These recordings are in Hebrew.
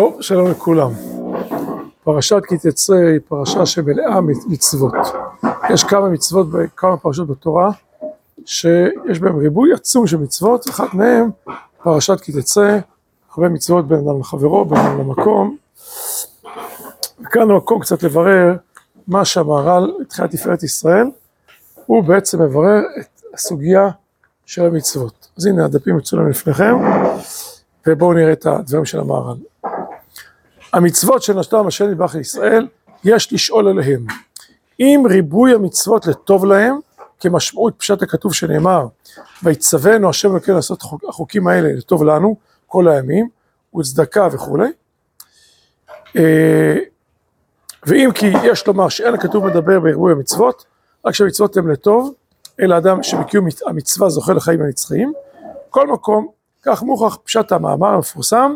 טוב, שלום לכולם. פרשת כי תצא היא פרשה שמלאה מצוות. יש כמה מצוות בכמה פרשות בתורה שיש בהן ריבוי עצום של מצוות, אחת מהן פרשת כי תצא, הרבה מצוות בין אדם לחברו, בין אדם למקום. וכאן המקום קצת לברר מה שהמהר"ל לתחילת תפארת ישראל, הוא בעצם מברר את הסוגיה של המצוות. אז הנה הדפים מצולמים לפניכם, ובואו נראה את הדברים של המהר"ל. המצוות נשתם השם נדבך לישראל, יש לשאול עליהם. אם ריבוי המצוות לטוב להם, כמשמעות פשט הכתוב שנאמר, ויצווינו השם אלוקינו לעשות החוקים האלה לטוב לנו, כל הימים, וצדקה וכולי. אה, ואם כי יש לומר שאין הכתוב מדבר בריבוי המצוות, רק שהמצוות הן לטוב, אלא אדם שבקיום המצווה זוכה לחיים הנצחיים. כל מקום, כך מוכח פשט המאמר המפורסם,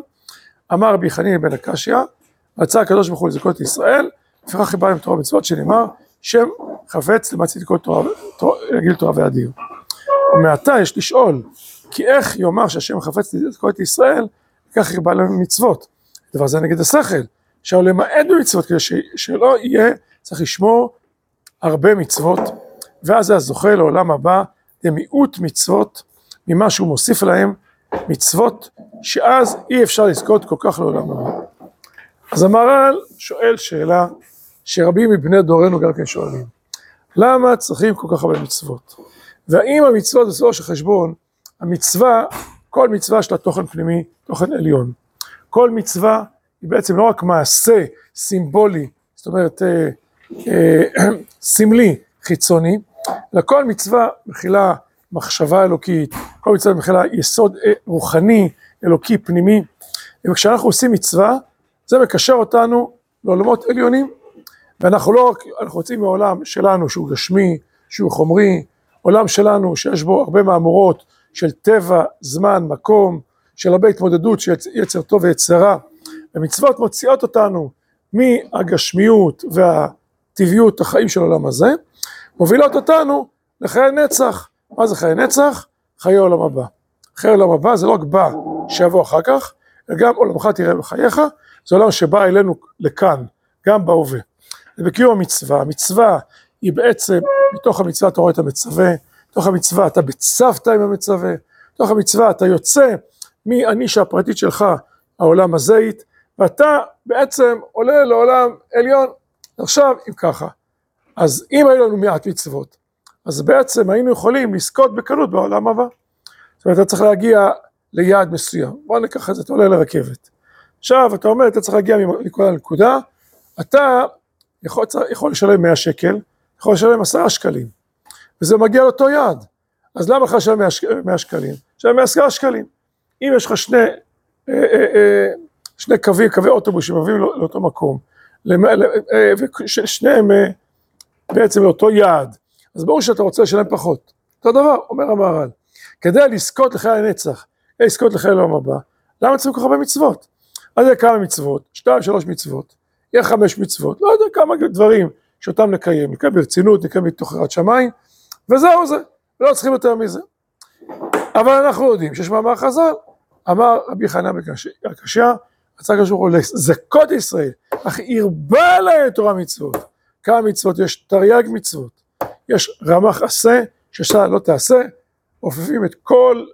אמר רבי חנין בן הקשיא, רצה הקדוש ברוך הוא לזכות את ישראל, לפיכך חיבר עם תורה ומצוות שנאמר, שם חפץ למצית כל תורה, להגיד תורה ואדיר. ומעתה יש לשאול, כי איך יאמר שהשם חפץ לזכות את ישראל, כך להם מצוות. דבר זה נגד השכל, שהעולה למעט במצוות, כדי שלא יהיה, צריך לשמור הרבה מצוות, ואז זה הזוכה לעולם הבא למיעוט מצוות ממה שהוא מוסיף להם מצוות שאז אי אפשר לזכות כל כך לעולם הבא. אז המהר"ל שואל שאלה שרבים מבני דורנו גם כן שואלים, למה צריכים כל כך הרבה מצוות? והאם המצוות בסופו של חשבון, המצווה, כל מצווה יש לה תוכן פנימי, תוכן עליון. כל מצווה היא בעצם לא רק מעשה סימבולי, זאת אומרת אה, אה, סמלי, חיצוני, אלא כל מצווה מכילה מחשבה אלוקית, כל מצווה מכילה יסוד אה, רוחני, אלוקי, פנימי, וכשאנחנו עושים מצווה, זה מקשר אותנו לעולמות עליונים, ואנחנו לא רק, אנחנו יוצאים מעולם שלנו שהוא גשמי, שהוא חומרי, עולם שלנו שיש בו הרבה מהמורות של טבע, זמן, מקום, של הרבה התמודדות, של יצר טוב ויצר רע, ומצוות מוציאות אותנו מהגשמיות והטבעיות החיים של העולם הזה, מובילות אותנו לחיי נצח. מה זה חיי נצח? חיי עולם הבא. חיי עולם הבא זה לא רק בא שיבוא אחר כך, אלא גם עולמך תראה בחייך, זה עולם שבא אלינו לכאן, גם בהווה. ובקיום המצווה, המצווה היא בעצם, מתוך המצווה אתה רואה את המצווה, מתוך המצווה אתה בצוותא עם המצווה, מתוך המצווה אתה יוצא מהנישה הפרטית שלך, העולם הזית, ואתה בעצם עולה לעולם עליון. עכשיו, אם ככה, אז אם היו לנו מעט מצוות, אז בעצם היינו יכולים לזכות בקלות בעולם הבא. זאת אומרת, אתה צריך להגיע ליעד מסוים. בוא ניקח את זה, אתה עולה לרכבת. עכשיו, אתה אומר, אתה צריך להגיע מנקודה לנקודה, אתה יכול, יכול לשלם 100 שקל, יכול לשלם 10 שקלים, וזה מגיע לאותו יעד. אז למה לך לשלם 100 שקלים? לשלם 110 שקלים. אם יש לך שני, אה, אה, אה, שני קווים, קווי אוטובוס שמביאים לאותו מקום, ושניהם בעצם לאותו יעד, אז ברור שאתה רוצה לשלם פחות. אותו דבר, אומר המהר"ל. כדי לזכות לחיי הנצח, כדי לזכות לחיי העולם הבא, למה צריכים כל כך הרבה מצוות? אז יהיה כמה מצוות, שתיים, שלוש מצוות, יהיה חמש מצוות, לא יודע כמה דברים שאותם נקיים, נקיים ברצינות, נקיים מתוך יראת שמיים, וזהו זה, לא צריכים יותר מזה. אבל אנחנו יודעים שיש מאמר חז"ל, אמר רבי חנן בקשיא, רצה קשור לזכות ישראל, אך הרבה להם תורה מצוות. כמה מצוות? יש תרי"ג מצוות, יש רמ"ח עשה, ששא לא תעשה, עופפים את כל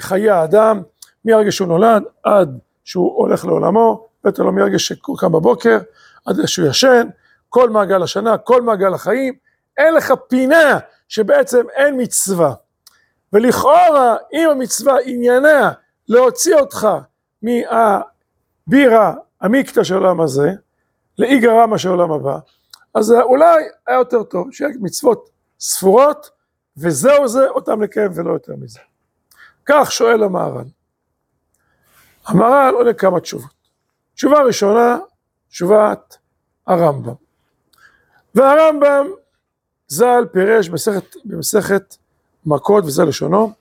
חיי האדם, מהרגע שהוא נולד עד שהוא הולך לעולמו, בית עולמו מהרגע שהוא קם בבוקר, עד שהוא ישן, כל מעגל השנה, כל מעגל החיים, אין לך פינה שבעצם אין מצווה. ולכאורה, אם המצווה עניינה להוציא אותך מהבירה המקטע של העולם הזה, לאיגרא רמא של העולם הבא, אז אולי היה יותר טוב שיהיה מצוות ספורות, וזהו זה אותם לקיים ולא יותר מזה. כך שואל המהר"ל. המהר"ל עונה כמה תשובות. תשובה ראשונה, תשובת הרמב"ם. והרמב"ם ז"ל פירש במסכת, במסכת מכות וזה לשונו,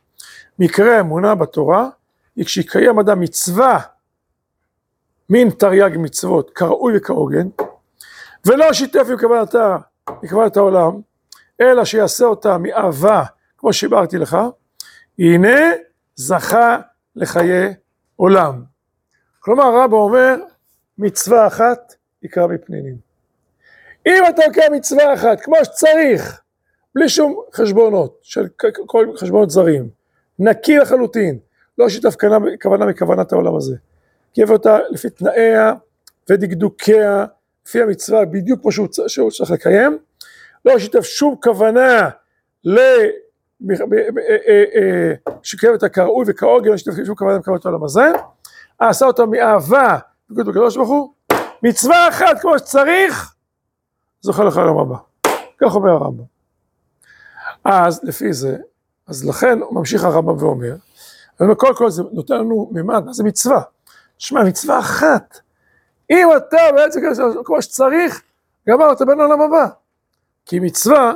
מקרה האמונה בתורה היא כשיקיים אדם מצווה מן תרי"ג מצוות כראוי וכהוגן, ולא שיתף עם כוונתה, מכוונת העולם, אלא שיעשה אותה מאהבה, כמו שהבהרתי לך, הנה זכה לחיי עולם. כלומר רבא אומר, מצווה אחת יקרא מפנינים. אם אתה לוקח מצווה אחת כמו שצריך, בלי שום חשבונות של כל חשבונות זרים, נקי לחלוטין, לא שיתף כוונה מכוונת העולם הזה, כי אותה לפי תנאיה ודקדוקיה, לפי המצווה בדיוק כמו שהוא, שהוא צריך לקיים, לא שיתף שום כוונה ל... שיקיים אותה כראוי וכהוגן, לא שיתף שום כוונה מכוונת העולם הזה, עשה אותה מאהבה, בקדוש ברוך הוא, מצווה אחת כמו שצריך, זוכה לך הבא. כך אומר הרמב"ם. אז לפי זה, אז לכן ממשיך הרמב"ם ואומר, קודם כל זה נותן לנו מימד, מה זה מצווה? שמע, מצווה אחת. אם אתה בעצם כמו שצריך, גמרת בין העולם הבא. כי מצווה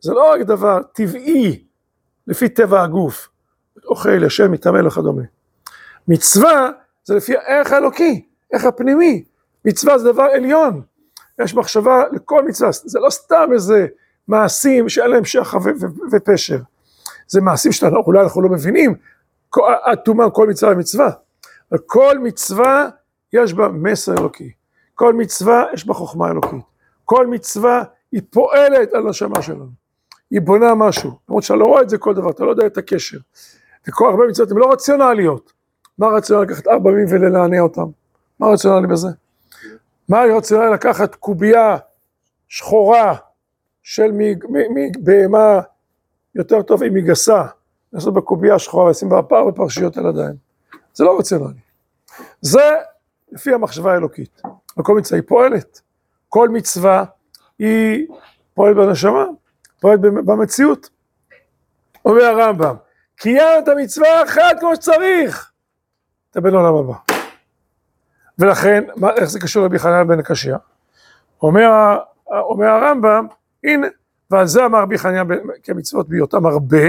זה לא רק דבר טבעי לפי טבע הגוף, אוכל, ישן, מתעמל וכדומה. מצווה זה לפי הערך האלוקי, הערך הפנימי. מצווה זה דבר עליון. יש מחשבה לכל מצווה, זה לא סתם איזה מעשים שאין להם שחר ופשר. זה מעשים שאולי אנחנו לא מבינים, עד תומם כל מצווה ומצווה. כל מצווה יש בה מסר אלוקי. כל מצווה יש בה חוכמה אלוקית. כל מצווה היא פועלת על הנשמה שלנו. היא בונה משהו. למרות שאתה לא רואה את זה כל דבר, אתה לא יודע את הקשר. וכל הרבה מצוות הן לא רציונליות. מה רציונל לקחת ארבע ימים ולנענע אותם? מה רציונלי בזה? מה רציונלי לקחת קובייה שחורה של בהמה יותר טוב אם היא גסה, לעשות בקובייה שחורה ולשים בה פער בפרשיות על הידיים. זה לא רציונלי. זה לפי המחשבה האלוקית. וכל מצווה היא פועלת. כל מצווה היא פועלת בנשמה, פועלת במציאות. אומר הרמב"ם, קיימת מצווה אחת כמו שצריך, אתה בן עולם הבא. ולכן, מה, איך זה קשור לרבי חנן בן הקשיא? אומר, אומר הרמב"ם, הנה, ועל זה אמר רבי חנן כי המצוות בהיותם הרבה,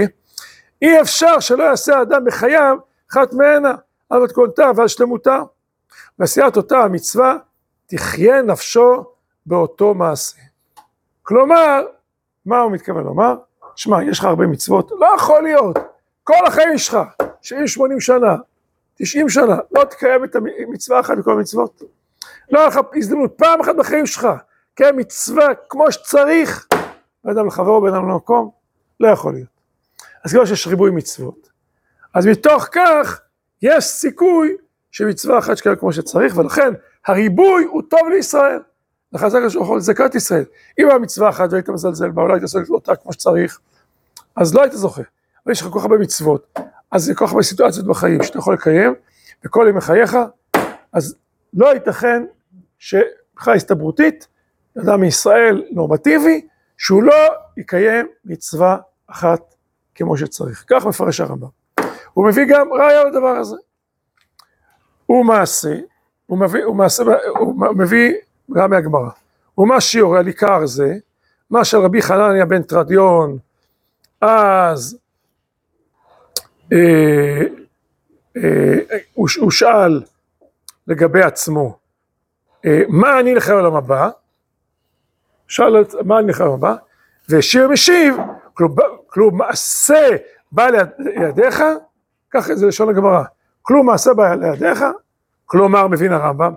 אי אפשר שלא יעשה האדם בחייו אחת מהנה, על מתכונתה ועל שלמותה. ועשיית אותה המצווה, תחיה נפשו באותו מעשה. כלומר, מה הוא מתכוון לומר? שמע, יש לך הרבה מצוות, לא יכול להיות, כל החיים שלך, 70-80 שנה, 90 שנה, לא תקיים את המצווה אחת מכל המצוות. לא היה לך הזדמנות, פעם אחת בחיים שלך, כן, מצווה כמו שצריך, לא אדם לחברו בין אדם למקום, לא יכול להיות. אז כמו שיש ריבוי מצוות, אז מתוך כך יש סיכוי שמצווה אחת שקרה כמו שצריך, ולכן הריבוי הוא טוב לישראל. לכן זה קשור לזכת ישראל. אם היה מצווה אחת והיית מזלזל בה, אולי היית עושה אותה כמו שצריך, אז לא היית זוכה. אבל יש לך כל כך הרבה מצוות, אז זה כל כך הרבה סיטואציות בחיים שאתה יכול לקיים, וכל ימי חייך, אז לא ייתכן שבכלל הסתברותית, אדם מישראל נורמטיבי, שהוא לא יקיים מצווה אחת כמו שצריך. כך מפרש הרמב"ם. הוא מביא גם ראיה לדבר הזה. הוא מעשה, הוא מביא, הוא מעשה, הוא מביא גם מהגמרא. ומה שיעור על עיקר זה, מה של רבי חנניה בן תרדיון, אז אה, אה, הוא שאל לגבי עצמו, אה, מה אני לך לעולם הבא? שאל מה אני לך לעולם הבא? ושיר משיב, כלום מעשה בא לידיך, ככה זה לשון הגמרא, כלום מעשה בא לידיך, כלומר מבין הרמב"ם,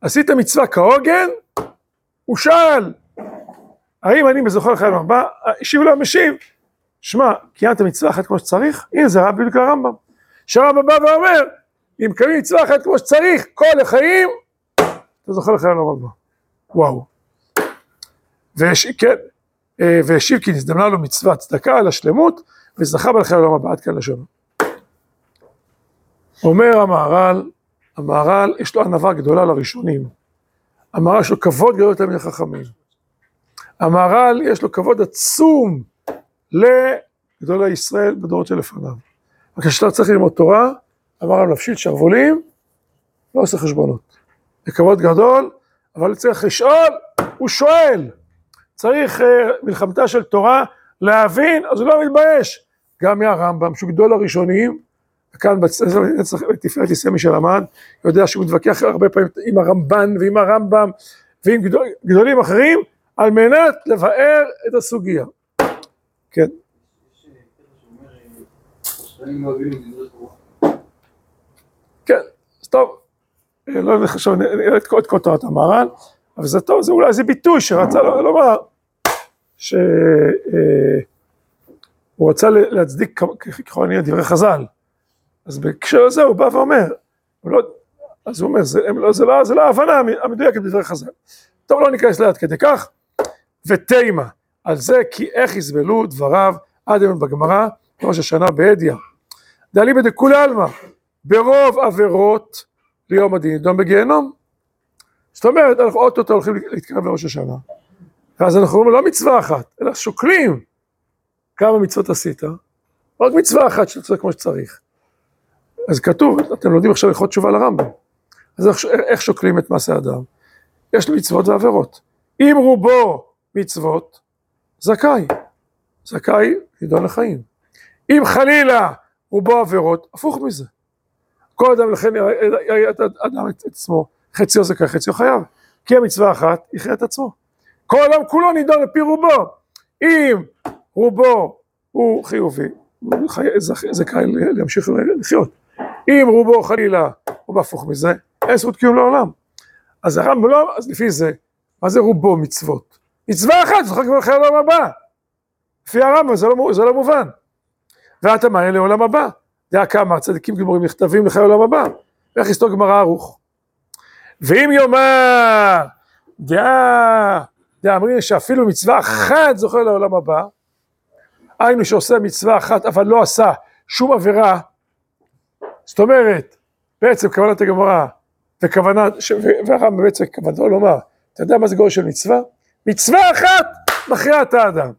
עשית מצווה כהוגן, הוא שאל, האם אני מזוכר לעולם הבא? השיב לו המשיב, שמע, קיימת מצווה אחת כמו שצריך? הנה זה רב בדיוק הרמב"ם. שהרמב"ם בא ואומר, אם קיימים מצווה אחת כמו שצריך, כל החיים, אתה זוכר לעולם הבא. וואו. ויש, כן, אה, והשיב כי נזדמנה לו מצווה צדקה על השלמות, וזכה בלכם לעולם הבא, עד כאן לשון. אומר המהר"ל, המהר"ל יש לו ענווה גדולה לראשונים. המהר"ל יש לו כבוד גדול יותר מן החכמים. המהר"ל יש לו כבוד עצום לגדולי ישראל בדורות שלפניו. וכשאתה צריך ללמוד תורה, אמר על נפשית שרוולים, לא עושה חשבונות. זה כבוד גדול, אבל צריך לשאול, הוא שואל. צריך uh, מלחמתה של תורה להבין, אז הוא לא מתבייש. גם מהרמב"ם, שהוא גדול הראשונים, וכאן בתפארת ישראל מי שלמד, יודע שהוא מתווכח הרבה פעמים עם הרמב"ן ועם הרמב"ם ועם גדול, גדולים אחרים, על מנת לבאר את הסוגיה. כן. כן, אז טוב, לא יודע עכשיו את כותרת המהר"ל, אבל זה טוב, זה אולי איזה ביטוי שרצה לומר, שהוא רצה להצדיק ככל הנראה דברי חז"ל. אז בהקשר הזה הוא בא ואומר, הוא לא, אז הוא אומר, זה, לא, זה, לא, זה לא ההבנה המדויקת בדברי חז"ל. טוב, לא ניכנס ליד כדי כך. ותימה, על זה כי איך יסבלו דבריו עד היום בגמרא, ראש השנה בהדיא. דאליבא דכולי עלמא, ברוב עבירות ליום הדין נידון בגיהנום. זאת אומרת, אנחנו אוטוטו הולכים להתקרב לראש השנה, ואז אנחנו אומרים לא מצווה אחת, אלא שוקלים כמה מצוות עשית, רק מצווה אחת שאתה צודק כמו שצריך. אז כתוב, אתם לומדים עכשיו הלכות תשובה לרמב"ם. אז איך, איך שוקלים את מעשה אדם? יש מצוות ועבירות. אם רובו מצוות, זכאי. זכאי נידון לחיים. אם חלילה רובו עבירות, הפוך מזה. כל אדם לכן יראה את האדם את עצמו, חציו זכאי, חציו חייב. כי המצווה אחת, יחיה את עצמו. כל העולם כולו נידון לפי רובו. אם רובו הוא חיובי, זכאי להמשיך לחיות. אם רובו חלילה הוא בהפוך מזה, אין זכות קיום לעולם. אז הרמב"ם לא, אז לפי זה, מה זה רובו מצוות? מצווה אחת, זוכר כבר לחיי העולם הבא. לפי הרמב"ם זה, לא, זה לא מובן. ואתה מעלה לעולם הבא. דעה כמה, צדיקים גמורים נכתבים לחיי העולם הבא. ואיך יסתור גמרא ערוך. ואם יאמר דעה, אמרים שאפילו מצווה אחת זוכר לעולם הבא, היינו שעושה מצווה אחת אבל לא עשה שום עבירה, זאת אומרת, בעצם כוונת הגמרא, וכוונה, והרמב"ם בעצם כוונתו לומר, אתה יודע מה זה גורל של מצווה? מצווה אחת מכריעה את האדם.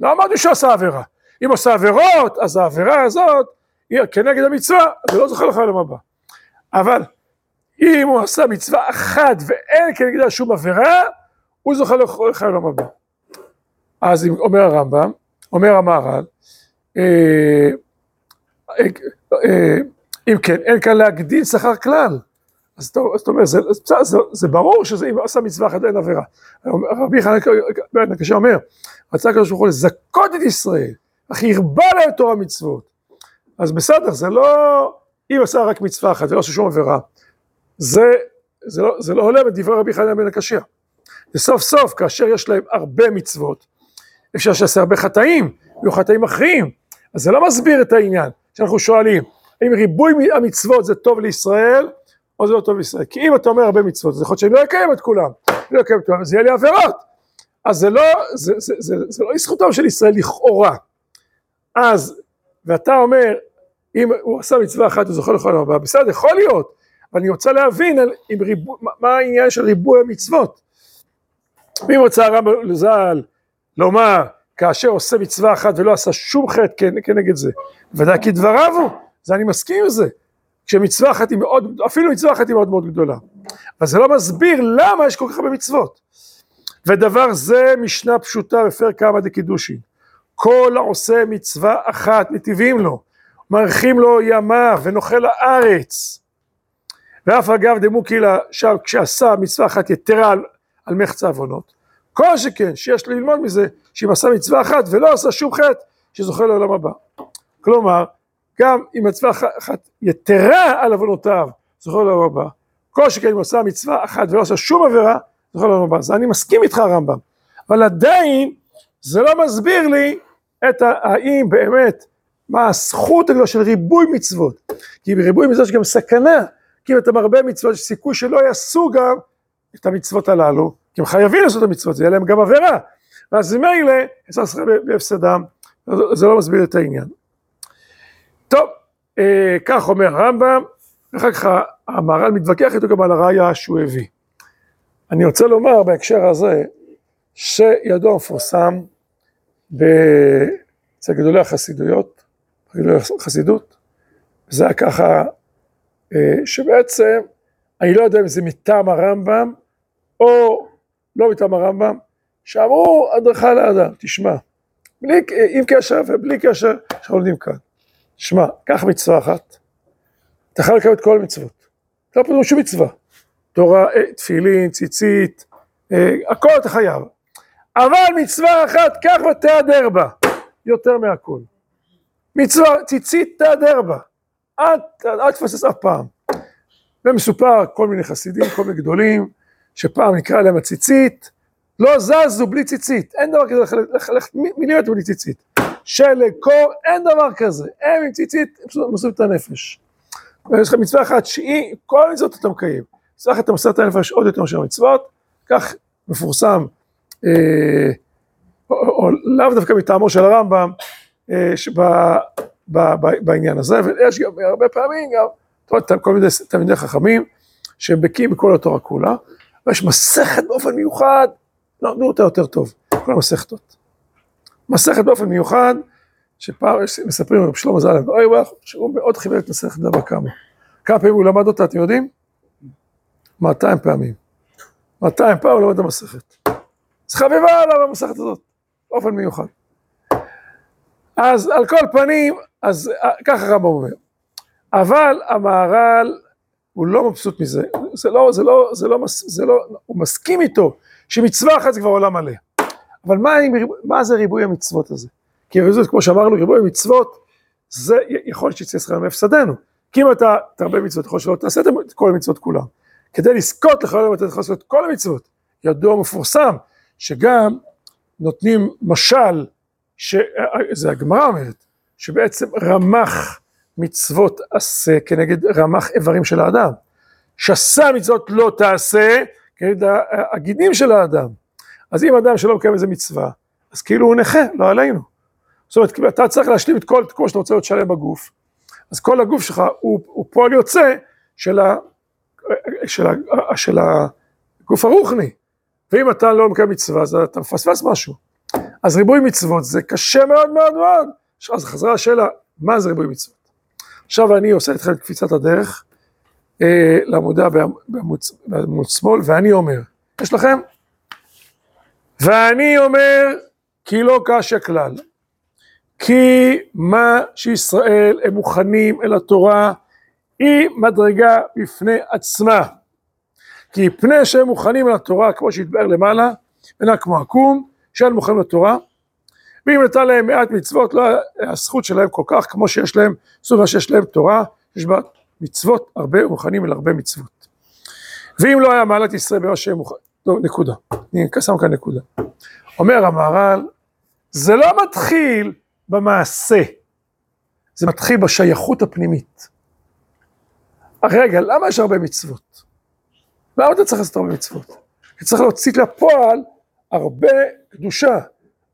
לא אמרתי שהוא עשה עבירה. אם עושה עבירות, אז העבירה הזאת היא כנגד המצווה, זה לא זוכר לך לעולם הבא. אבל אם הוא עשה מצווה אחת ואין כנגדה שום עבירה, הוא זוכר לך לעולם הבא. אז אומר הרמב"ם, אומר המהר"ל, אה, אה, אה, אם כן, אין כאן להגדיל שכר כלל. אז אתה אומר, זה, זה, זה, זה ברור שזה אם עשה מצווה אחת אין עבירה. רבי חנן הקשה אומר, רצה הקדוש ברוך הוא לזכות את ישראל, אך ירבה להם תורה מצוות. אז בסדר, זה לא, אם עשה רק מצווה אחת ולא עושה שום עבירה, זה, זה, לא, זה לא הולם את דברי רבי חנן בן הקשיא. וסוף סוף, כאשר יש להם הרבה מצוות, אפשר שיעשה הרבה חטאים, ויהיו חטאים מכריעים. אז זה לא מסביר את העניין, שאנחנו שואלים, האם ריבוי המצוות זה טוב לישראל, או זה לא טוב לישראל. כי אם אתה אומר הרבה מצוות, זה יכול להיות שאני לא אקיים את כולם, אני לא אקיים את כולם, אז יהיה לי עבירות. אז זה לא, זה, זה, זה, זה, זה לא לזכותם של ישראל לכאורה. אז, ואתה אומר, אם הוא עשה מצווה אחת, הוא זוכר לכל הבא, בסדר, יכול להיות, אבל אני רוצה להבין על, עם ריבו, מה העניין של ריבוי המצוות. ואם רוצה הרמב"ם ז"ל לומר, כאשר עושה מצווה אחת ולא עשה שום חטא כנגד זה, ודאי כי דבריו הוא, זה אני מסכים עם זה. כשמצווה אחת היא מאוד, אפילו מצווה אחת היא מאוד מאוד גדולה. אבל זה לא מסביר למה יש כל כך הרבה מצוות. ודבר זה משנה פשוטה בפרק כמה דקידושין. כל העושה מצווה אחת נתיבים לו, מארחים לו ימיו ונוכל הארץ. ואף אגב דמוקי לה שם כשעשה מצווה אחת יתרה על, על מחצה עוונות. כל שכן שיש ללמוד מזה שאם עשה מצווה אחת ולא עשה שום חטא שזוכה לעולם הבא. כלומר גם אם מצווה אחת יתרה על עוונותיו, זוכר לעולם הבא. כל שכן אם עושה מצווה אחת ולא עושה שום עבירה, זוכר לעולם הבא. אז אני מסכים איתך הרמב"ם, אבל עדיין זה לא מסביר לי את האם באמת, מה הזכות הגדולה של ריבוי מצוות. כי בריבוי מצוות יש גם סכנה, כי אם אתה מרבה מצוות, יש סיכוי שלא יעשו גם את המצוות הללו, כי הם חייבים לעשות את המצוות, זה יהיה להם גם עבירה. ואז ממילא, אפשר לשחק בהפסדם, זה לא מסביר את העניין. טוב, אה, כך אומר הרמב"ם, ואחר כך המהר"ל מתווכח איתו גם על הראיה שהוא הביא. אני רוצה לומר בהקשר הזה, שידוע מפורסם אצל גדולי החסידויות, גדולי החסידות, זה היה ככה, אה, שבעצם, אני לא יודע אם זה מטעם הרמב"ם, או לא מטעם הרמב"ם, שאמרו הדרכה לאדם, תשמע, בלי, עם קשר ובלי קשר שאנחנו לומדים כאן. שמע, קח מצווה אחת, אתה חייב לקבל את כל המצוות. לא פתאום שום מצווה. תורה, אה, תפילין, ציצית, אה, הכל אתה חייב. אבל מצווה אחת, קח ותיעדר בה, יותר מהכל. מצווה, ציצית תיעדר בה. אל תפסס אף פעם. ומסופר כל מיני חסידים, כל מיני גדולים, שפעם נקרא להם הציצית, לא זזו בלי ציצית, אין דבר כזה ללכת מילימטר בלי ציצית. שלג, קור, אין דבר כזה, הם עם ציצית, הם מוסרים את הנפש. ויש לך מצווה אחת שהיא, כל המצוות אתה מקיים. מצווה אחת אתה מוסר את הנפש עוד יותר מאשר המצוות, כך מפורסם, אה, או, או, או לאו דווקא מטעמו של הרמב"ם, אה, שבה, ב, ב, בעניין הזה, ויש גם הרבה פעמים גם, כל מיני תלמידי חכמים, שהם בקיאים בכל התורה כולה, ויש מסכת באופן מיוחד, למדו אותה יותר טוב, כל המסכתות. מסכת באופן מיוחד, שפעם מספרים רב שלמה זלם, אוי וואי, שהוא מאוד חיבר את מסכת דבר כמה. כמה פעמים הוא למד אותה, אתם יודעים? 200 פעמים. 200 פעם הוא למד את המסכת. זה חביבה עליו המסכת הזאת, באופן מיוחד. אז על כל פנים, אז ככה רבא אומר. אבל המהר"ל הוא לא מבסוט מזה, זה לא, זה לא, זה לא, זה לא, הוא מסכים איתו שמצווה אחת זה כבר עולם מלא. אבל מה, מה זה ריבוי המצוות הזה? כי ריבוי, כמו שאמרנו, ריבוי המצוות, זה יכול להיות שיצא שכרנו מהפסדנו. כי אם אתה תרבה מצוות, יכול שלא תעשה את כל המצוות כולם. כדי לזכות לכל היום אתה צריך לעשות את כל המצוות. ידוע מפורסם, שגם נותנים משל, זה הגמרא אומרת, שבעצם רמח מצוות עשה כנגד רמח איברים של האדם. שעשה מצוות לא תעשה כנגד הגידים של האדם. אז אם אדם שלא מקיים איזה מצווה, אז כאילו הוא נכה, לא עלינו. זאת אומרת, אתה צריך להשלים את כל, כמו שאתה רוצה להיות שלם בגוף, אז כל הגוף שלך הוא, הוא פועל יוצא של, ה, של, ה, של הגוף הרוחני. ואם אתה לא מקיים מצווה, אז אתה מפספס משהו. אז ריבוי מצוות זה קשה מאוד מאוד מאוד. אז חזרה השאלה, מה זה ריבוי מצוות? עכשיו אני עושה איתכם את קפיצת הדרך לעמודה בעמוד, בעמוד שמאל, ואני אומר, יש לכם? ואני אומר, כי לא קשה כלל. כי מה שישראל הם מוכנים אל התורה היא מדרגה בפני עצמה. כי פני שהם מוכנים אל התורה, כמו שהתבאר למעלה, אינה כמו עקום, שאין מוכנים לתורה, ואם נתן להם מעט מצוות, לא הזכות שלהם כל כך, כמו שיש להם, זאת אומרת שיש להם תורה, יש בה מצוות הרבה ומוכנים אל הרבה מצוות. ואם לא היה מעלת ישראל במה שהם מוכנים, טוב, נקודה, אני שם כאן נקודה. אומר המהר"ל, זה לא מתחיל במעשה, זה מתחיל בשייכות הפנימית. רגע, למה יש הרבה מצוות? למה אתה צריך לעשות הרבה מצוות? כי צריך להוציא לפועל הרבה קדושה,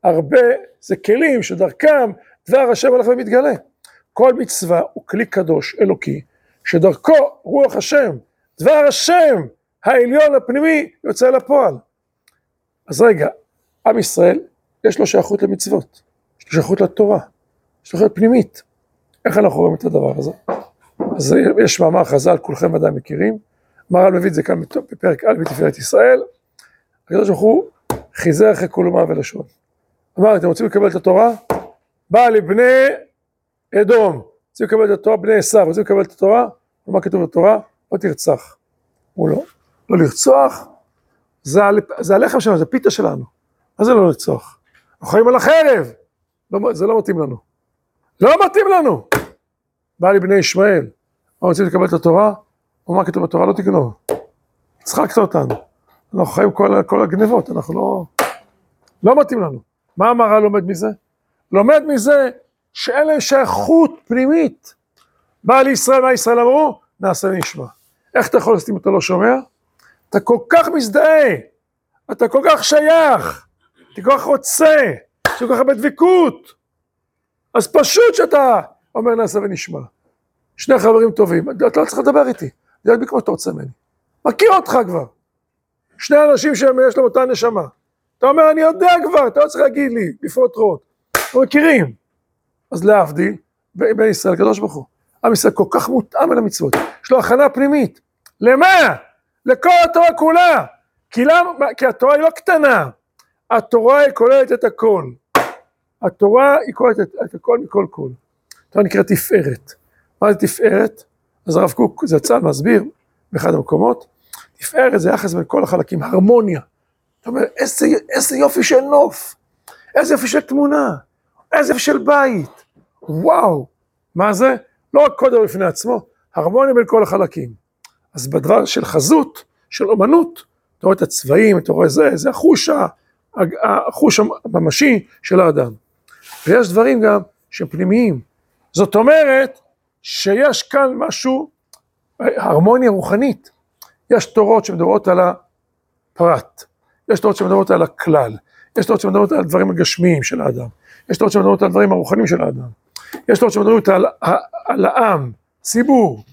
הרבה, זה כלים שדרכם דבר השם הולך ומתגלה. כל מצווה הוא כלי קדוש, אלוקי, שדרכו רוח השם, דבר השם העליון הפנימי יוצא לפועל. אז רגע, עם ישראל, יש לו שייכות למצוות, יש לו שייכות לתורה, יש לו שייכות פנימית. איך אנחנו רואים את הדבר הזה? אז יש מאמר חז"ל, כולכם ודאי מכירים, מר"ל מביא את זה כאן בפרק א' בתפארת ישראל, הקדוש ברוך הוא חיזר אחרי קולומה ולשון. אמר, אתם רוצים לקבל את התורה? בא לבני אדום, רוצים לקבל את התורה, בני עשיו, רוצים לקבל את התורה? מה כתוב בתורה? לא תרצח. הוא לא. לא לרצוח, זה, זה הלחם שלנו, זה פיתה שלנו. מה זה לא לרצוח? אנחנו חיים על החרב, לא, זה לא מתאים לנו. לא מתאים לנו! בא לי בני ישמעאל, מה רוצים לקבל את התורה? הוא מה כתוב בתורה? לא תגנוב. הצחקת אותנו. אנחנו חיים כל, כל הגנבות, אנחנו לא... לא מתאים לנו. מה המראה לומד מזה? לומד מזה שאין להם שייכות פנימית. בא לישראל, מה ישראל אמרו? נעשה נשמע. איך אתה יכול לעשות אם אתה לא שומע? אתה כל כך מזדהה, אתה כל כך שייך, אתה כל כך רוצה, יש כל כך הרבה דבקות. אז פשוט שאתה אומר נעשה ונשמע. שני חברים טובים, אתה לא צריך לדבר איתי, זה יודע כמו שאתה רוצה ממני. מכיר אותך כבר. שני אנשים שיש להם אותה נשמה. אתה אומר, אני יודע כבר, אתה לא צריך להגיד לי, בפרוט רוט. אנחנו מכירים. אז להבדיל, בין ישראל, הקדוש ברוך הוא. עם ישראל כל כך מותאם אל המצוות, יש לו הכנה פנימית. למה? לכל התורה כולה. כי, למה? כי התורה היא לא קטנה, התורה היא כוללת את הכל. התורה היא כוללת את, את הכל מכל כל. התורה נקראת תפארת. מה זה תפארת? אז הרב קוק זצ"ל מסביר באחד המקומות, תפארת זה יחס בין כל החלקים, הרמוניה. אתה אומר, איזה, איזה יופי של נוף, איזה יופי של תמונה, יופי של בית, וואו, מה זה? לא רק קודם בפני עצמו, הרמוניה בין כל החלקים. אז בדבר של חזות, של אומנות, אתה רואה את הצבעים, אתה רואה זה, זה החוש, החוש הממשי של האדם. ויש דברים גם שהם פנימיים. זאת אומרת שיש כאן משהו, הרמוניה רוחנית. יש תורות שמדברות על הפרט, יש תורות שמדברות על הכלל, יש תורות שמדברות על הדברים הגשמיים של האדם, יש תורות שמדברות על הדברים הרוחניים של האדם, יש תורות שמדברות על, על העם, ציבור,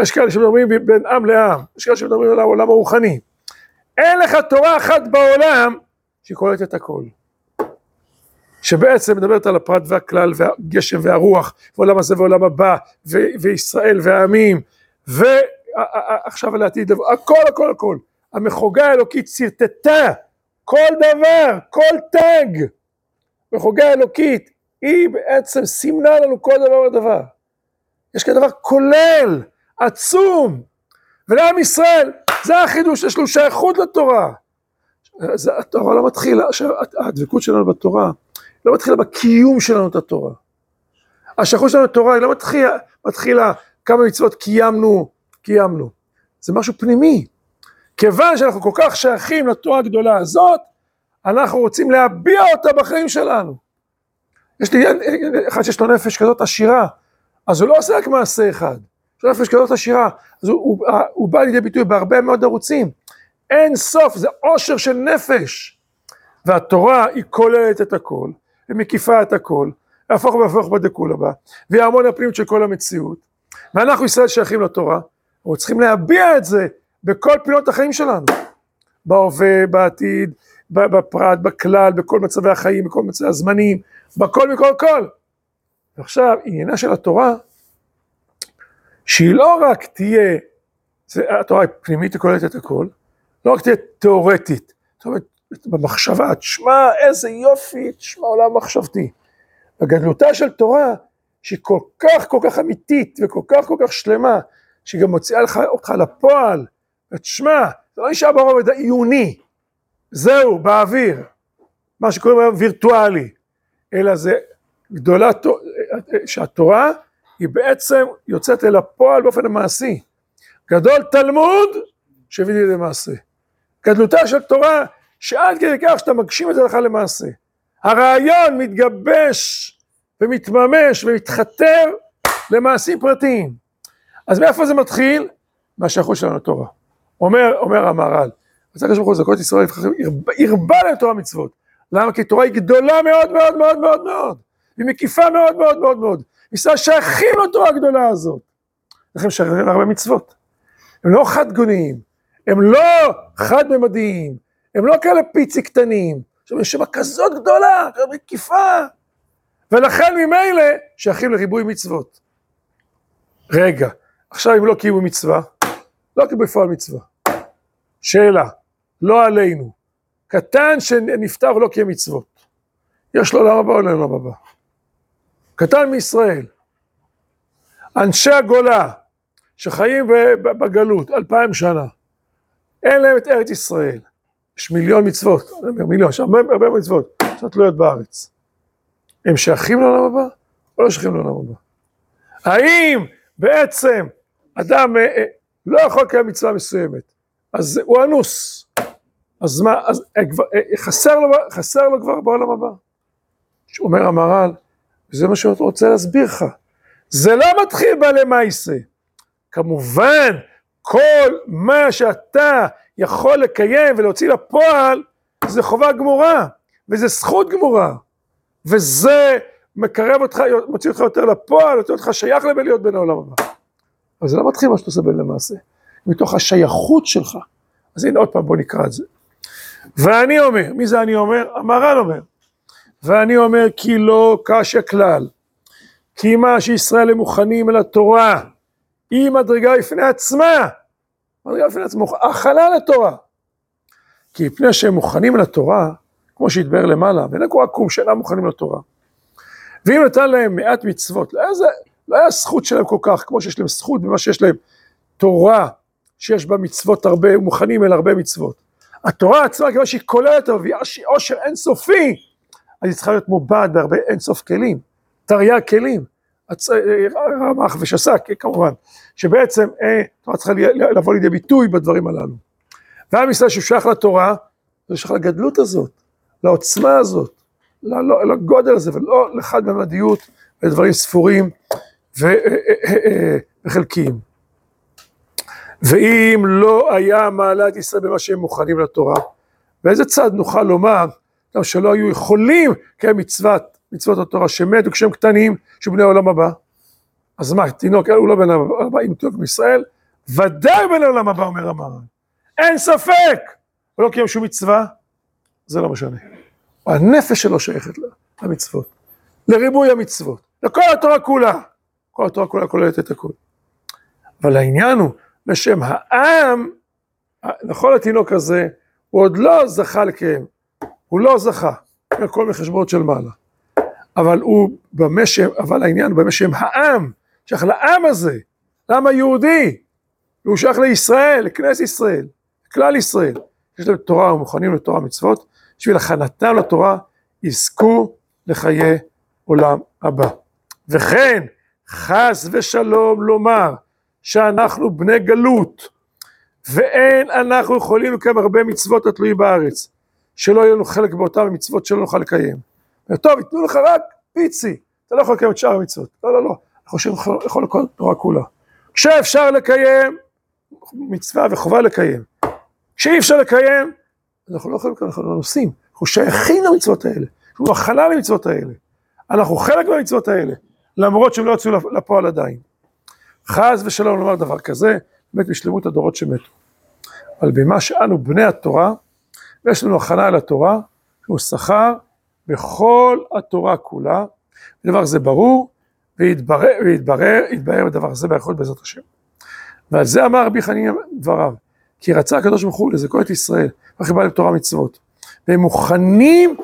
יש כאלה שמדברים בין עם לעם, יש כאלה שמדברים על העולם הרוחני. אין לך תורה אחת בעולם שהיא כוללת את הכל. שבעצם מדברת על הפרט והכלל והגשם והרוח ועולם הזה ועולם הבא ו- וישראל והעמים ועכשיו על העתיד, הכל הכל הכל. המחוגה האלוקית שרטטה כל דבר, כל תג. מחוגה אלוקית, היא בעצם סימנה לנו כל דבר ודבר. יש כאן דבר כולל, עצום, ולעם ישראל, זה החידוש, יש לו שייכות לתורה. זה, התורה לא מתחילה, הדבקות שלנו בתורה לא מתחילה בקיום שלנו את התורה. השייכות שלנו לתורה היא לא מתחילה, מתחילה כמה מצוות קיימנו, קיימנו. זה משהו פנימי. כיוון שאנחנו כל כך שייכים לתורה הגדולה הזאת, אנחנו רוצים להביע אותה בחיים שלנו. יש לי אחד שיש לו נפש כזאת עשירה, אז הוא לא עושה רק מעשה אחד. יש לו נפש כזאת עשירה, אז הוא, הוא, הוא, בא לידי ביטוי בהרבה מאוד ערוצים. אין סוף, זה עושר של נפש. והתורה היא כוללת את הכל, ומקיפה את הכל, והפוך והפוך בדקול הבא, והיא ההמון הפנימית של כל המציאות. ואנחנו ישראל שייכים לתורה, אנחנו צריכים להביע את זה בכל פינות החיים שלנו. בהווה, בעתיד, בפרט, בכלל, בכל מצבי החיים, בכל מצבי הזמנים, בכל מכל כל. ועכשיו, עניינה של התורה, שהיא לא רק תהיה, זה, התורה היא פנימית וכוללת את הכל, לא רק תהיה תיאורטית, זאת אומרת, במחשבה, תשמע איזה יופי, תשמע עולם מחשבתי. הגדלותה של תורה, שהיא כל כך כל כך אמיתית וכל כך כל כך שלמה, שהיא גם מוציאה לך, אותך לפועל, ותשמע, זה לא נשאר ברובד העיוני, זהו, באוויר, מה שקוראים היום וירטואלי, אלא זה גדולה, שהתורה היא בעצם יוצאת אל הפועל באופן המעשי. גדול תלמוד שהביא לי למעשה. גדלותה של תורה שעד כדי כך שאתה מגשים את זה לך למעשה. הרעיון מתגבש ומתממש ומתחתר למעשים פרטיים. אז מאיפה זה מתחיל? מהשייכות שלנו לתורה. אומר, אומר המהר"ל, רצה הקדוש ברוך הוא לזכות ישראל, הרבה להם תורה מצוות. למה? כי תורה היא גדולה מאוד מאוד מאוד מאוד מאוד. היא מקיפה מאוד מאוד מאוד מאוד. ישראל שייכים לתורה הגדולה הזאת. לכן שייכים הרבה מצוות. הם לא חד גוניים, הם לא חד-ממדיים, הם לא כאלה פיצי קטנים. עכשיו יש שם כזאת גדולה, כזאת מקיפה. ולכן ממילא שייכים לריבוי מצוות. רגע, עכשיו אם לא קיימו מצווה, לא קיבלו בפועל מצווה. שאלה, לא עלינו. קטן שנפטר ולא קיים מצוות. יש לו עולם הבא או לא עולם הבא. קטן מישראל. אנשי הגולה שחיים בגלות אלפיים שנה, אין להם את ארץ ישראל. יש מיליון מצוות, מיליון, יש הרבה, הרבה מצוות, שתלויות בארץ. הם שייכים לעולם הבא או לא שייכים לעולם הבא? האם בעצם אדם אה, אה, לא יכול לקיים מצווה מסוימת, אז הוא אנוס, אז מה, אז אה, חסר לו, חסר לו כבר בעולם הבא. אומר המהר"ל, וזה מה שהוא רוצה להסביר לך, זה לא מתחיל בלמייסה. כמובן, כל מה שאתה יכול לקיים ולהוציא לפועל, זה חובה גמורה, וזה זכות גמורה, וזה מקרב אותך, מוציא אותך יותר לפועל, מוציא אותך שייך לבלהיות בין העולם הבא. אבל זה לא מתחיל מה שאתה עושה בין למעשה, מתוך השייכות שלך. אז הנה עוד פעם בוא נקרא את זה. ואני אומר, מי זה אני אומר? המהר"ל אומר. ואני אומר כי לא קשה כלל, כי מה שישראל הם מוכנים אל התורה, היא מדרגה בפני עצמה, מדרגה בפני עצמה, הכנה לתורה. כי מפני שהם מוכנים לתורה, כמו שהתבהר למעלה, ואין קורא קום שאינם מוכנים לתורה. ואם נתן להם מעט מצוות, לא היה, זה, לא היה זכות שלהם כל כך, כמו שיש להם זכות במה שיש להם תורה, שיש בה מצוות הרבה, מוכנים אל הרבה מצוות. התורה עצמה, כיוון שהיא כוללת עושר אינסופי, אז היא צריכה להיות מובעת בהרבה אינסוף כלים, תרי"ג כלים. רמ"ח ושס"ה כמובן, שבעצם התורה צריכה לבוא לידי ביטוי בדברים הללו. ועם ישראל ששייך לתורה, זה שייך לגדלות הזאת, לעוצמה הזאת, לגודל הזה, ולא לחד-ממדיות לדברים ספורים וחלקיים. ואם לא היה מעלה את ישראל במה שהם מוכנים לתורה, באיזה צד נוכל לומר גם שלא היו יכולים לקיים מצוות, מצוות התורה שמתו כשהם קטנים, שבני העולם הבא? אז מה, תינוק, הוא לא בן הבא, אם תינוק מישראל, ודאי בן העולם הבא, אומר המרן. אין ספק! הוא לא קיים שום מצווה, זה לא משנה. הנפש שלו שייכת למצוות, לריבוי המצוות, לכל התורה כולה. כל התורה כולה כוללת את הכול. אבל העניין הוא, בשם העם, נכון התינוק הזה, הוא עוד לא זכה לקיים, הוא לא זכה, הכל מחשבונות של מעלה. אבל הוא במה שהם, אבל העניין הוא במה שהם העם, שייך לעם הזה, לעם היהודי, והוא שייך לישראל, לכנסת ישראל, לכלל ישראל. יש להם תורה ומוכנים לתורה מצוות, בשביל הכנתם לתורה יזכו לחיי עולם הבא. וכן, חס ושלום לומר שאנחנו בני גלות, ואין אנחנו יכולים לקיים הרבה מצוות התלויים בארץ, שלא יהיה לנו חלק באותן המצוות שלא נוכל לקיים. טוב, ייתנו לך רק פיצי, אתה לא יכול לקיים את שאר המצוות. לא, לא, לא, אנחנו חושבים יכול לכל תורה כולה. כשאפשר לקיים, מצווה וחובה לקיים. כשאי אפשר לקיים, אנחנו לא יכולים לקיים, אנחנו לא עושים. אנחנו שייכים למצוות האלה, אנחנו הכלה למצוות האלה. אנחנו חלק מהמצוות האלה, למרות שהם לא יצאו לפועל עדיין. חס ושלום לומר דבר כזה, באמת בשלמות הדורות שמתו. אבל במה שאנו בני התורה, ויש לנו הכנה על התורה, הוא שכר בכל התורה כולה, ודבר זה ברור, ויתברר, ויתברר, יתברר בדבר הזה באיכות בעזרת השם. ועל זה אמר רבי חנין דבריו, כי רצה הקדוש ברוך הוא לזכות את ישראל, וכי בא לתורה מצוות. והם מוכנים,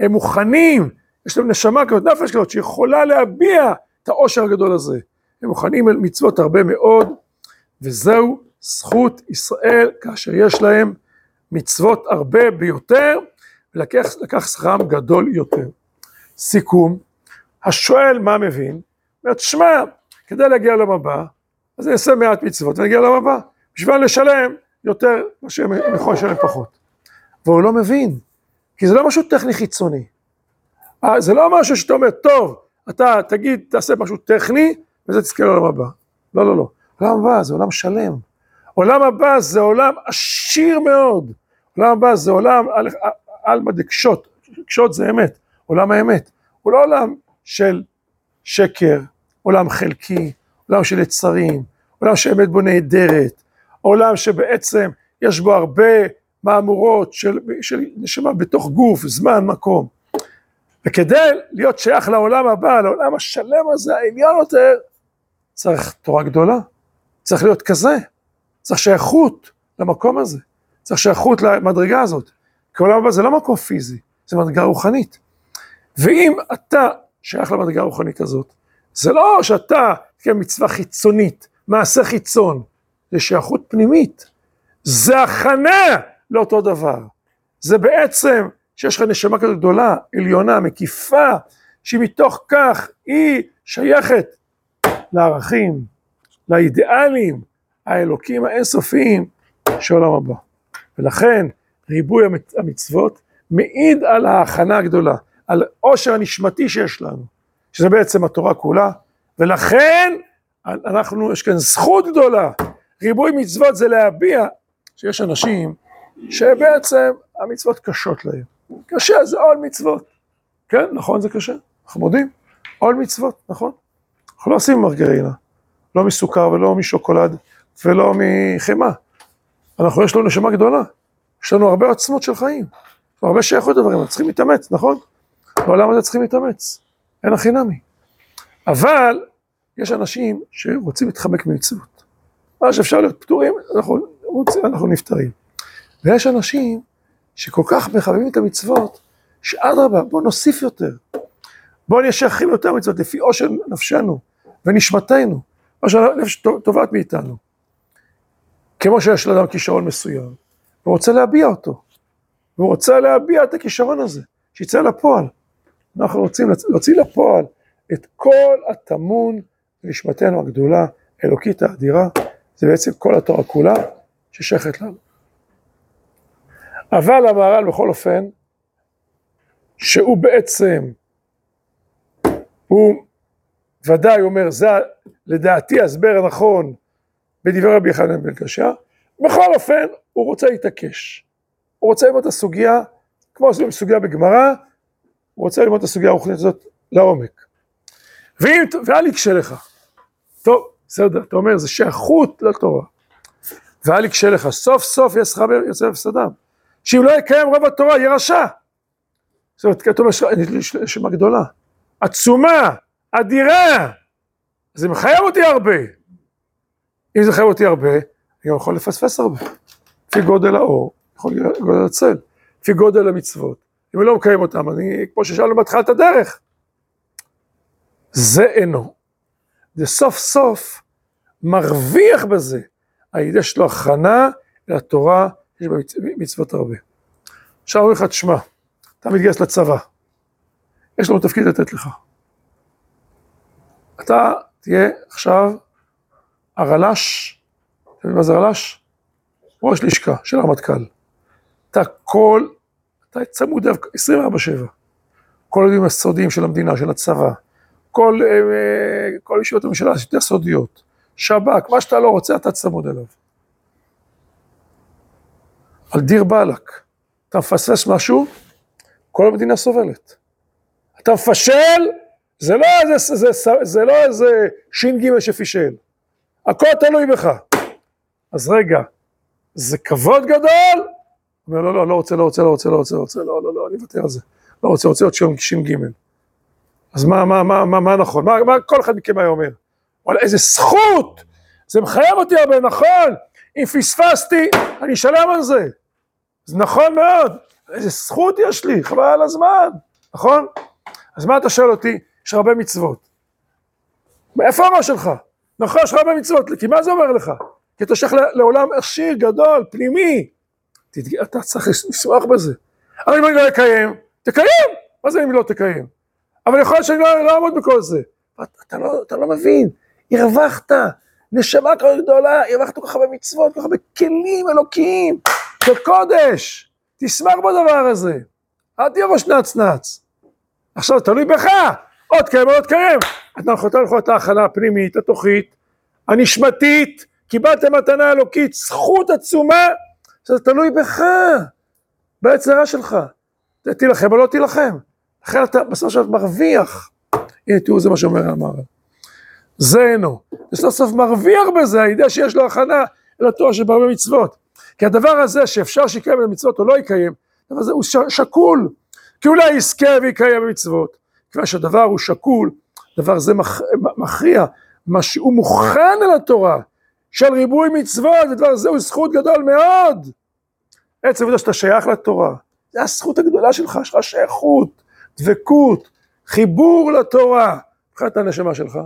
הם מוכנים, יש להם נשמה כזאת, נפש כזאת, שיכולה להביע את העושר הגדול הזה. הם מוכנים על מצוות הרבה מאוד, וזהו זכות ישראל כאשר יש להם מצוות הרבה ביותר, ולקח שכרם גדול יותר. סיכום, השואל מה מבין? אומרת, שמע, כדי להגיע לעולם הבא, אז אני אעשה מעט מצוות ונגיע לעולם הבא, בשביל לשלם יותר, מה שהם יכולים לשלם פחות. והוא לא מבין, כי זה לא משהו טכני חיצוני. אה, זה לא משהו שאתה אומר, טוב, אתה תגיד, תעשה משהו טכני, וזה תזכה לעולם הבא. לא, לא, לא. עולם הבא זה עולם שלם. עולם הבא זה עולם עשיר מאוד. עולם הבא זה עולם עלמא דקשות, קשות זה אמת, עולם האמת. הוא לא עולם של שקר, עולם חלקי, עולם של יצרים, עולם שאמת בו נהדרת, עולם שבעצם יש בו הרבה מהמורות של, של נשמה בתוך גוף, זמן, מקום. וכדי להיות שייך לעולם הבא, לעולם השלם הזה, העליון יותר, צריך תורה גדולה, צריך להיות כזה, צריך שייכות למקום הזה, צריך שייכות למדרגה הזאת, כי העולם הבא זה לא מקום פיזי, זה מדרגה רוחנית. ואם אתה שייך למדרגה הרוחנית הזאת, זה לא שאתה תקיים מצווה חיצונית, מעשה חיצון, זה שייכות פנימית, זה הכנה לאותו דבר, זה בעצם שיש לך נשמה כזאת גדולה, עליונה, מקיפה, שמתוך כך היא שייכת לערכים, לאידיאלים, האלוקים האינסופיים של עולם הבא. ולכן ריבוי המצוות מעיד על ההכנה הגדולה, על עושר הנשמתי שיש לנו, שזה בעצם התורה כולה, ולכן אנחנו, יש כאן זכות גדולה, ריבוי מצוות זה להביע שיש אנשים שבעצם המצוות קשות להם. קשה זה עול מצוות. כן, נכון זה קשה, אנחנו מודים, עול מצוות, נכון. אנחנו לא עושים מרגרינה, לא מסוכר ולא משוקולד ולא מחמאה. אנחנו, יש לנו נשמה גדולה, יש לנו הרבה עוצמות של חיים, הרבה שייכות לדברים, אנחנו צריכים להתאמץ, נכון? בעולם הזה צריכים להתאמץ, אין הכי נמי. אבל יש אנשים שרוצים להתחמק ממצוות. מה שאפשר להיות פטורים, אנחנו, רוצים, אנחנו נפטרים. ויש אנשים שכל כך מחבבים את המצוות, שאדרבה, בואו נוסיף יותר. בואו שייכים יותר מצוות, לפי עושר נפשנו ונשמתנו, מה שהנפש תובעת מאיתנו. כמו שיש לאדם כישרון מסוים, הוא רוצה להביע אותו. והוא רוצה להביע את הכישרון הזה, שיצא לפועל. אנחנו רוצים להוציא לפועל את כל הטמון בנשמתנו הגדולה, אלוקית האדירה, זה בעצם כל התורה כולה ששייכת לנו. אבל המהר"ל בכל אופן, שהוא בעצם, הוא ודאי אומר, זה לדעתי ההסבר הנכון בדברי רבי יחנן בן קשה, בכל אופן הוא רוצה להתעקש. הוא רוצה ללמוד את הסוגיה, כמו סוגיה בגמרא, הוא רוצה ללמוד את הסוגיה הרוחנית הזאת לעומק. ואם, ואל יקשה לך. טוב, בסדר, אתה אומר, זה שייכות לתורה. ואל יקשה לך, סוף סוף יש שכר יוצא בפסדם. שאם לא יקיים רוב התורה, יהיה רשע. זאת אומרת, כתוב רשימה גדולה, עצומה, אדירה. זה מחייב אותי הרבה. אם זה מחייב אותי הרבה, אני גם יכול לפספס הרבה. לפי גודל האור, יכול גודל הצל, לפי גודל המצוות. אם אני לא מקיים אותם, אני, כמו ששאלנו בהתחלת הדרך, זה אינו. זה סוף סוף מרוויח בזה. יש לו הכנה לתורה, יש בה מצוות הרבה. עכשיו אומרים לך, תשמע, אתה מתגייס לצבא, יש לנו תפקיד לתת לך. אתה תהיה עכשיו הרל"ש, אתה מבין מה זה רל"ש? ראש לשכה של הרמטכ"ל. אתה כל, אתה צמוד אליו 24-7. כל הדברים הסודיים של המדינה, של הצבא, כל, אה, כל ישיבות הממשלה יותר סודיות, שב"כ, מה שאתה לא רוצה, אתה צמוד אליו. על דיר באלק, אתה מפספס משהו, כל המדינה סובלת. אתה מפשל, זה לא איזה, זה, זה, זה לא איזה ש"ג שפישל, הכל תלוי בך. אז רגע, זה כבוד גדול? אומר, לא, לא, לא רוצה, לא רוצה, לא רוצה, לא רוצה, לא רוצה, לא, לא, לא, אני אוותר על זה. לא רוצה, רוצה עוד ש"ג. אז מה, מה, מה, מה, מה נכון? מה, מה כל אחד מכם היה אומר? וואלה, איזה זכות! זה מחייב אותי הרבה, נכון? אם פספסתי, אני אשלם על זה. זה נכון מאוד. איזה זכות יש לי, חבל על הזמן, נכון? אז מה אתה שואל אותי? יש הרבה מצוות. איפה הראש שלך? נכון, יש לך הרבה מצוות, כי מה זה אומר לך? כי אתה שייך לעולם עשיר, גדול, פנימי. אתה צריך לשמוח בזה. אבל אם אני לא אקיים, תקיים! מה זה אם לא תקיים? אבל יכול להיות שאני לא, לא אעמוד בכל זה. אתה, אתה, לא, אתה לא מבין, הרווחת, נשמה כל גדולה, הרווחת כל כך הרבה מצוות, כל כך הרבה כלים אלוקיים, של קודש. תשמח בדבר הזה, אל תהיה ראש נץ. עכשיו תלוי בך, עוד קיים עוד קיים. אתה יכול לך את ההכנה הפנימית, התוכית, הנשמתית, קיבלת מתנה אלוקית, זכות עצומה, זה תלוי בך, ביצירה שלך. תילחם או לא תילחם. לכן אתה בסוף שלך מרוויח. הנה תראו זה מה שאומר המהר"ל. זה אינו. וסוף סוף מרוויח בזה הידיעה שיש לו הכנה אל התואר של בהרבה מצוות. כי הדבר הזה שאפשר שיקיים את המצוות או לא יקיים, הדבר הזה הוא שקול. כי אולי יזכה ויקיים במצוות. כיוון שהדבר הוא שקול, דבר זה מכ... מכריע, מה שהוא מוכן אל התורה של ריבוי מצוות, ודבר זה הוא זכות גדול מאוד. עצם העובדה שאתה שייך לתורה, זה הזכות הגדולה שלך, יש לך שייכות, דבקות, חיבור לתורה, מבחינת הנשמה שלך.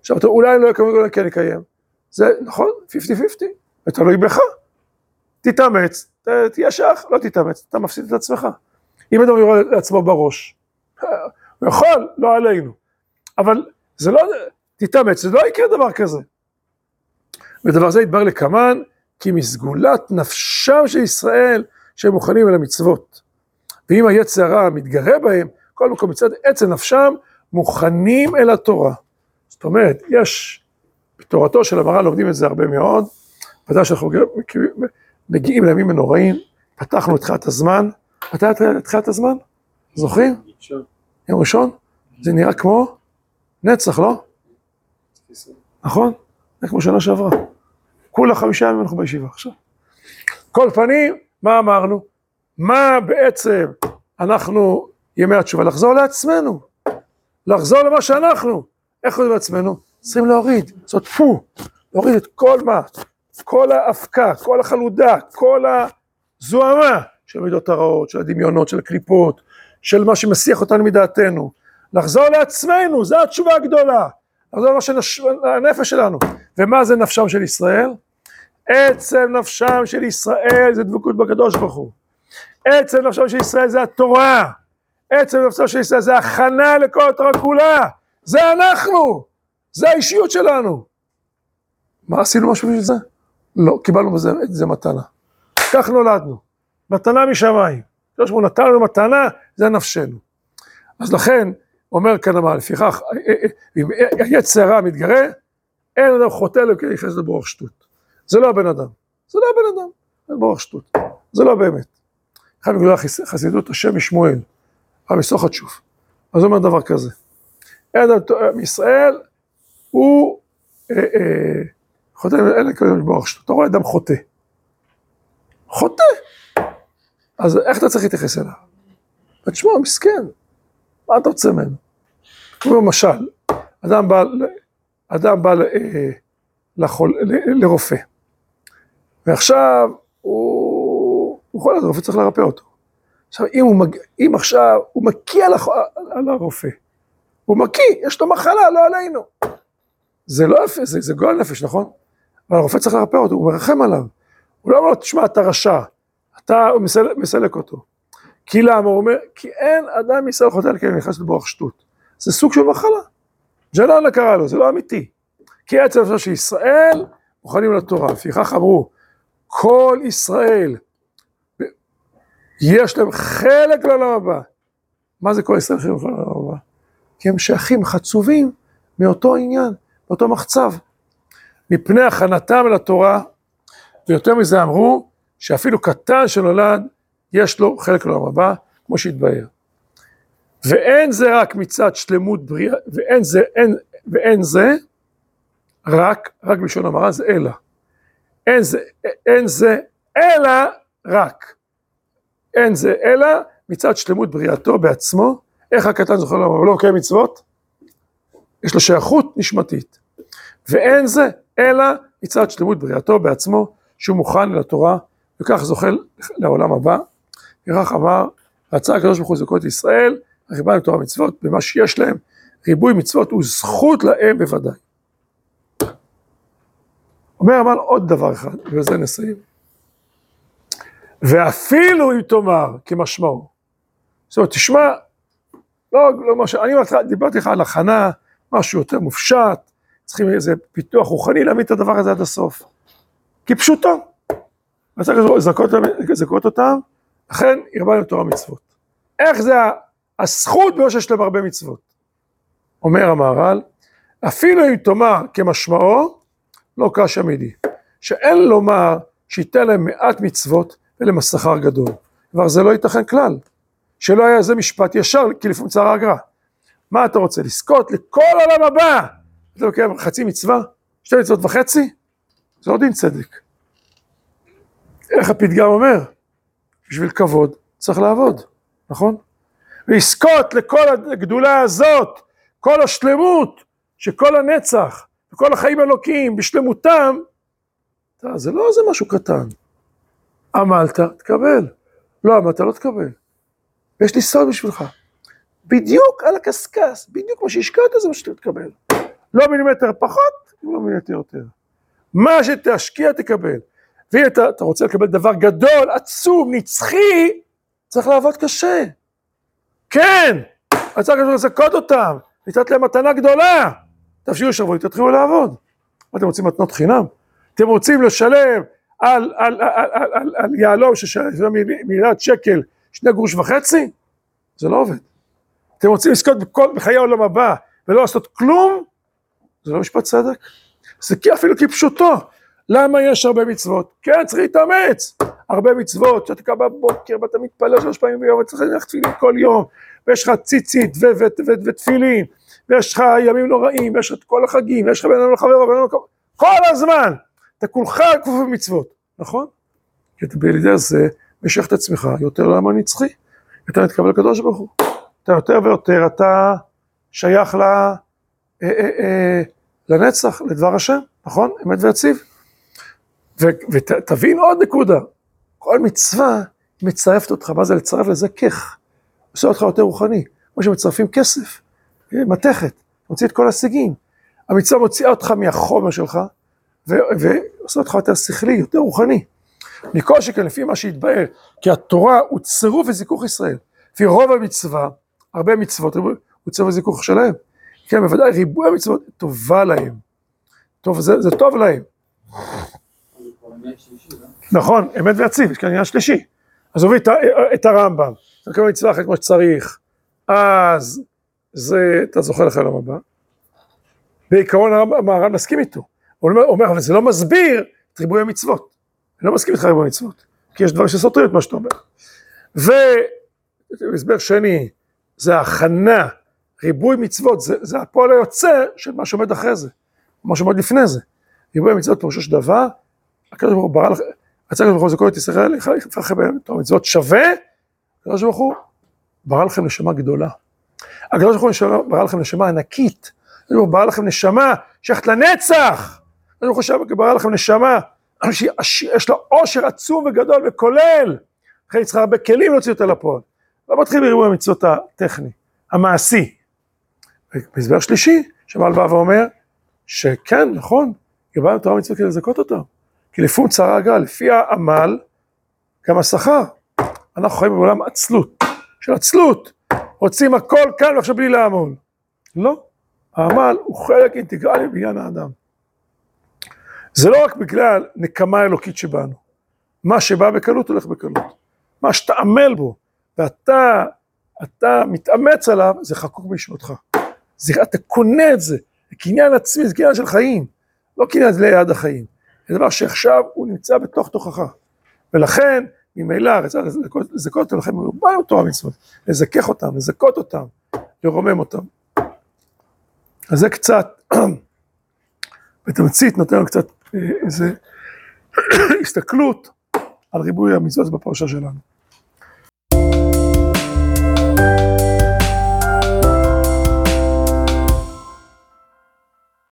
עכשיו אתה אולי לא יקיים, אולי כן יקיים. זה נכון, 50-50, זה תלוי בך. תתאמץ, תהיה שייך, לא תתאמץ, אתה מפסיד את עצמך. אם אדם יורה לעצמו בראש, הוא יכול, לא עלינו. אבל זה לא, תתאמץ, זה לא יקרה דבר כזה. ודבר זה יתברר לקמן, כי מסגולת נפשם של ישראל, שהם מוכנים אל המצוות. ואם היצר הרע מתגרה בהם, כל מקום מצד עצם נפשם, מוכנים אל התורה. זאת אומרת, יש, בתורתו של המר"ל לומדים את זה הרבה מאוד, ודאי שאנחנו מגיעים לימים הנוראים, פתחנו את תחילת הזמן, מתי תחילת הזמן? זוכרים? יום ראשון? זה נראה כמו נצח, לא? נכון? זה כמו שנה שעברה. כולה חמישה ימים אנחנו בישיבה עכשיו. כל פנים, מה אמרנו? מה בעצם אנחנו, ימי התשובה? לחזור לעצמנו. לחזור למה שאנחנו. איך חוזרים לעצמנו? צריכים להוריד, זאת פו, להוריד את כל מה, כל האבקה, כל החלודה, כל הזוהמה של המידות הרעות, של הדמיונות, של הקליפות, של מה שמסיח אותנו מדעתנו. לחזור לעצמנו, זו התשובה הגדולה. לחזור לנפש שלנו. ומה זה נפשם של ישראל? עצם נפשם של ישראל זה דבקות בקדוש ברוך הוא. עצם נפשם של ישראל זה התורה. עצם נפשם של ישראל זה הכנה לכל התורה כולה. זה אנחנו, זה האישיות שלנו. מה עשינו משהו בשביל זה? לא, קיבלנו את זה מתנה. כך נולדנו, מתנה משמיים. הקדוש ברוך הוא נתן לנו מתנה, זה נפשנו. אז לכן, אומר כאן המעל, לפיכך, אם היצר הרע מתגרה, אין אדם חוטא לו כדי להיכנס לברוח שטות. זה לא הבן אדם, זה לא הבן אדם, זה ברוח שטות, זה לא באמת. אחד מגדולי החסידות, השם משמואל, רבי סוחת שוב. אז הוא אומר דבר כזה, אין אדם מישראל, הוא אה, אה, חוטא, אין לכם ברוח שטות. אתה רואה אדם חוטא. חוטא. אז איך אתה צריך להתייחס אליו? ותשמע, מסכן, מה אתה רוצה ממנו? כמו למשל, אדם בא, אדם בא אה, לחול, לרופא, ועכשיו הוא, הוא חולה, הרופא צריך לרפא אותו. עכשיו, אם, הוא מג... אם עכשיו הוא מקיא על, הח... על הרופא, הוא מקיא, יש לו מחלה, לא עלינו. זה לא יפה, זה, זה גועל נפש, נכון? אבל הרופא צריך לרפא אותו, הוא מרחם עליו. הוא לא אומר לו, תשמע, אתה רשע, אתה מסל... מסלק אותו. כי למה? הוא אומר, כי אין אדם מישראל חוטא על כן נכנס לברוח שטות. זה סוג של מחלה. ג'לאלה קרא לו, זה לא אמיתי. כי עצם עכשיו שישראל מוכנים לתורה, לפיכך אמרו, כל ישראל, יש להם חלק לעולם הבא. מה זה כל ישראל חלק לעולם הבא? כי הם שייכים חצובים מאותו עניין, מאותו מחצב. מפני הכנתם לתורה, ויותר מזה אמרו, שאפילו קטן שנולד, יש לו חלק לעולם הבא, כמו שהתבהר. ואין זה רק מצד שלמות בריאה, ואין זה, אין, ואין זה רק, רק בלשון המראה זה אלא. אין זה, אין זה אלא רק. אין זה אלא מצד שלמות בריאתו בעצמו, איך הקטן זוכר לעולם, אבל לא מקיים מצוות, יש לו שייכות נשמתית. ואין זה אלא מצד שלמות בריאתו בעצמו, שהוא מוכן לתורה, וכך זוכל לעולם הבא. וכך אמר, רצה הקדוש ברוך הוא לזכות ישראל, הריבה לתורה מצוות, במה שיש להם, ריבוי מצוות הוא זכות להם בוודאי. אומר המל עוד דבר אחד, ובזה נסיים. ואפילו אם תאמר כמשמעו, זאת אומרת, תשמע, לא, לא משהו, אני דיברתי לך על הכנה, משהו יותר מופשט, צריכים איזה פיתוח רוחני להביא את הדבר הזה עד הסוף. כפשוטו. אז לזכות אותם, ירבה להם תורה מצוות. איך זה הזכות במה שיש להם הרבה מצוות? אומר המהר"ל, אפילו אם תאמר כמשמעו, לא קשה מידי. שאין לומר שייתן להם מעט מצוות ולהם השכר גדול. כבר זה לא ייתכן כלל. שלא היה זה משפט ישר, כי לפעמים צער הגר"א. מה אתה רוצה, לזכות לכל עולם הבא? אתה מקיים חצי מצווה? שתי מצוות וחצי? זה לא דין צדק. איך הפתגם אומר? בשביל כבוד צריך לעבוד, נכון? לזכות לכל הגדולה הזאת, כל השלמות, שכל הנצח, וכל החיים אלוקים בשלמותם, זה לא איזה משהו קטן. עמלת, תקבל. לא עמלת, לא תקבל. יש לי סוד בשבילך. בדיוק על הקשקש, בדיוק מה שהשקעת זה מה שאתה תקבל. לא מילימטר פחות, לא מילימטר יותר. מה שתשקיע תקבל. ואם אתה, אתה רוצה לקבל דבר גדול, עצום, נצחי, צריך לעבוד קשה. כן, אתה צריך לזכות אותם, לתת להם מתנה גדולה. תפשילו שבוע, תתחילו לעבוד. מה אתם רוצים מתנות חינם? אתם רוצים לשלם על, על, על, על, על, על יהלום ששלם מיליארד שקל שני גרוש וחצי? זה לא עובד. אתם רוצים לזכות בכל, בחיי העולם הבא ולא לעשות כלום? זה לא משפט צדק. זה אפילו כפשוטו. למה יש הרבה מצוות? כן, צריך להתאמץ. הרבה מצוות, שאתה קם בבוקר ואתה מתפלל שלוש פעמים ביום, וצריך ללכת תפילין כל יום, ויש לך ציצית ותפילין, ויש לך ימים נוראים, ויש לך את כל החגים, ויש לך בן אדם לחברו, בן אדם לחברו, כל הזמן, אתה כולך כפוף במצוות, נכון? כי אתה בידי זה משך את עצמך יותר לעם הנצחי, אתה מתקבל לקדוש ברוך הוא, אתה יותר ויותר, אתה שייך ל... אה, אה, אה, לנצח, לדבר השם, נכון? אמת ויציב. ותבין עוד נקודה, כל מצווה מצרפת אותך, מה זה לצרף לזה כך, עושה אותך יותר רוחני, כמו שמצרפים כסף, מתכת, מוציא את כל ההישגים. המצווה מוציאה אותך מהחומר שלך, ועושה אותך יותר שכלי, יותר רוחני. מכל שכן, לפי מה שהתבהר, כי התורה הוא צירוף וזיכוך ישראל. לפי רוב המצווה, הרבה מצוות, הוא צירוף וזיכוך שלהם. כן, בוודאי ריבוי המצוות טובה להם. טוב, זה, זה טוב להם. נכון, אמת ויציב, יש כאן עניין שלישי. אז הביא את, הרמב"ם, אתה מקבל מצווה אחרת כמו שצריך, אז זה, אתה זוכה לך לעולם הבא. בעיקרון המהר"ן מסכים איתו. הוא אומר, אבל זה לא מסביר את ריבוי המצוות. אני לא מסכים איתך ריבוי המצוות, כי יש דברים שסותרים את מה שאתה אומר. והסבר שני, זה הכנה, ריבוי מצוות, זה, זה הפועל היוצא של מה שעומד אחרי זה, מה שעומד לפני זה. ריבוי המצוות פירושו של דבר, הקדוש ברוך הוא ברא לך, רצה לקדוש ברוך הוא זכור את ישראל, יפתח לכם מצוות שווה, הקדוש ברוך הוא ברא לכם נשמה גדולה. הקדוש ברוך הוא ברא לכם נשמה ענקית, הקדוש ברוך הוא ברא לכם נשמה שייכת לנצח, הקדוש ברוך הוא ברא לכם נשמה שיש לה עושר עצום וגדול וכולל, לכן היא צריכה הרבה כלים להוציא אותה לפועל. לא מתחיל בריבוי המצוות הטכני, המעשי. בהסבר שלישי, שבעל בא ואומר, שכן, נכון, קיבלנו תורה מצוות כדי לזכות אותה. כי לפום צרה הגל, לפי העמל, גם השכר. אנחנו חיים בעולם עצלות, של עצלות. רוצים הכל כאן ועכשיו בלי לעמול. לא, העמל הוא חלק אינטגרלי בעניין האדם. זה לא רק בגלל נקמה אלוקית שבאנו. מה שבא בקלות הולך בקלות. מה שאתה עמל בו, ואתה אתה מתאמץ עליו, זה חקוק בנשמתך. אתה קונה את זה, זה קניין עצמי, זה קניין של חיים, לא קניין ליד החיים. זה דבר שעכשיו הוא נמצא בתוך תוכך. ולכן, ממילא, רצה לזכות אותם לכם, הוא בא עם תורה מצוות, לזכך אותם, לזכות אותם, לרומם אותם. אז זה קצת, בתמצית נותן לנו קצת איזה הסתכלות על ריבוי המצוות בפרשה שלנו.